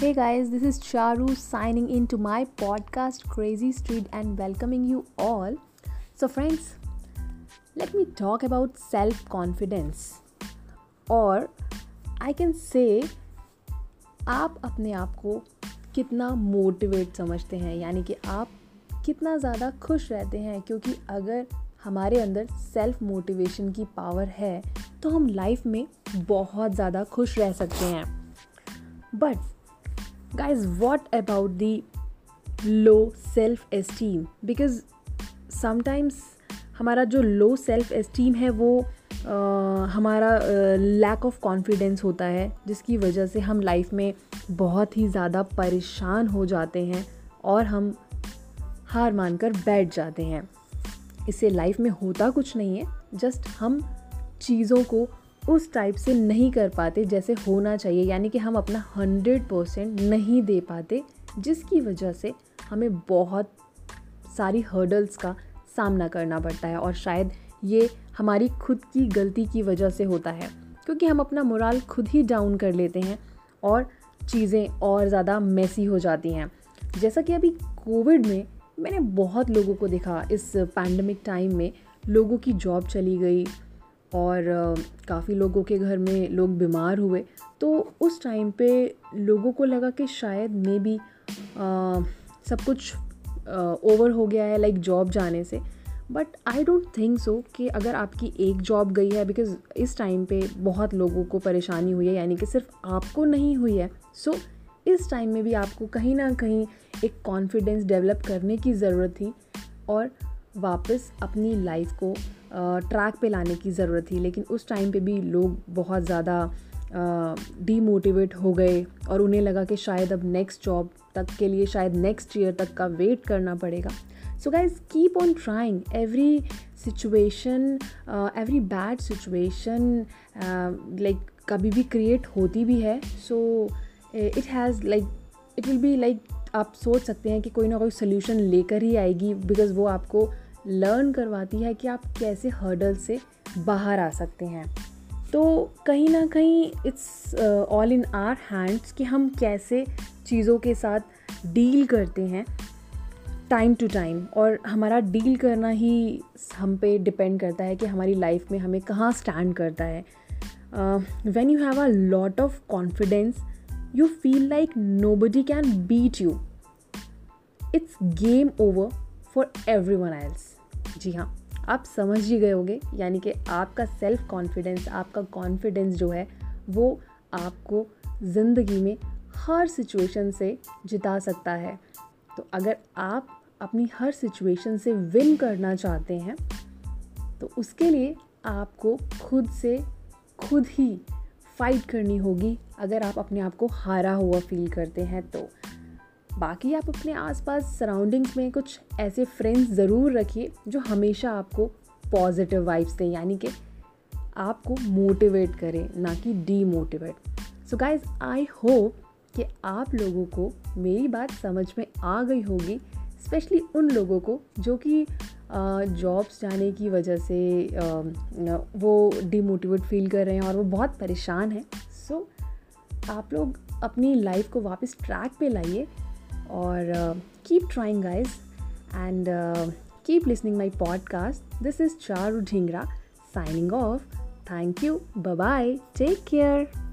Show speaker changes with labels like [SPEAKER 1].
[SPEAKER 1] Hey guys, this is Charu signing into my podcast Crazy Street and welcoming you all. So, friends, let me talk about self confidence. Or I can say आप अपने आप को कितना motivate समझते हैं यानी कि आप कितना ज़्यादा खुश रहते हैं क्योंकि अगर हमारे अंदर सेल्फ मोटिवेशन की पावर है तो हम लाइफ में बहुत ज़्यादा खुश रह सकते हैं but guys what about the low self esteem because sometimes हमारा जो लो सेल्फ एस्टीम है वो आ, हमारा लैक ऑफ़ कॉन्फिडेंस होता है जिसकी वजह से हम लाइफ में बहुत ही ज़्यादा परेशान हो जाते हैं और हम हार मानकर बैठ जाते हैं। इससे लाइफ में होता कुछ नहीं है जस्ट हम चीज़ों को उस टाइप से नहीं कर पाते जैसे होना चाहिए, यानी कि हम अपना हंड्रेड परसेंट नहीं दे पाते, जिसकी वजह से हमें बहुत सारी हर्डल्स का सामना करना पड़ता है और शायद ये हमारी खुद की गलती की वजह से होता है। क्योंकि हम अपना मोराल खुद ही डाउन कर लेते हैं और चीज़ें और ज़्यादा मैसी हो जाती हैं। जैसा कि अभी कोविड में मैंने बहुत लोगों को देखा, इस पैंडमिक टाइम में लोगों की जॉब चली गई और काफ़ी लोगों के घर में लोग बीमार हुए। तो उस टाइम पे लोगों को लगा कि शायद मे बी सब कुछ ओवर हो गया है लाइक जॉब जाने से। But I don't think so कि अगर आपकी एक जॉब गई है बिकॉज़ इस टाइम पे बहुत लोगों को परेशानी हुई है यानी कि सिर्फ़ आपको नहीं हुई है। सो so, इस टाइम में भी आपको कहीं ना कहीं एक कॉन्फिडेंस डेवलप करने की ज़रूरत थी और वापस अपनी लाइफ को ट्रैक पे लाने की ज़रूरत थी, लेकिन उस टाइम पे भी लोग बहुत ज़्यादा डीमोटिवेट हो गए और उन्हें लगा कि शायद अब नेक्स्ट जॉब तक के लिए, शायद नेक्स्ट ईयर तक का वेट करना पड़ेगा। So guys keep on trying every situation every bad situation like कभी भी क्रिएट होती भी है। So it has like it will be like आप सोच सकते हैं कि कोई ना कोई सोल्यूशन लेकर ही आएगी बिकॉज़ वो आपको लर्न करवाती है कि आप कैसे हर्डल से बाहर आ सकते हैं। तो कहीं ना कहीं it's all in our hands कि हम कैसे चीज़ों के साथ डील करते हैं टाइम टू टाइम और हमारा डील करना ही हम पे डिपेंड करता है कि हमारी लाइफ में हमें कहाँ स्टैंड करता है। When you have a lot of confidence you feel like can beat you it's game game over everyone else जी हाँ आप समझ ही गए होंगे, यानी कि आपका सेल्फ कॉन्फिडेंस आपका कॉन्फिडेंस जो है, वो आपको ज़िंदगी में हर सिचुएशन से जिता सकता है। तो अगर आप अपनी हर सिचुएशन से विन करना चाहते हैं तो उसके लिए आपको खुद से खुद ही फाइट करनी होगी। अगर आप अपने आप को हारा हुआ फील करते हैं तो बाकी आप अपने आसपास सराउंडिंग्स में कुछ ऐसे फ्रेंड्स ज़रूर रखिए जो हमेशा आपको पॉजिटिव वाइब्स दें यानी कि आपको मोटिवेट करें ना कि demotivate so guys I hope कि आप लोगों को मेरी बात समझ में आ गई होगी स्पेशली उन लोगों को जो कि जॉब्स जाने की वजह से वो डिमोटिवेट फील कर रहे हैं और वो बहुत परेशान हैं। सो so, आप लोग अपनी लाइफ को वापस ट्रैक पे लाइए or uh, keep trying guys. And uh, keep listening my podcast. This is charu dhingra signing off. Thank you. Bye bye take care.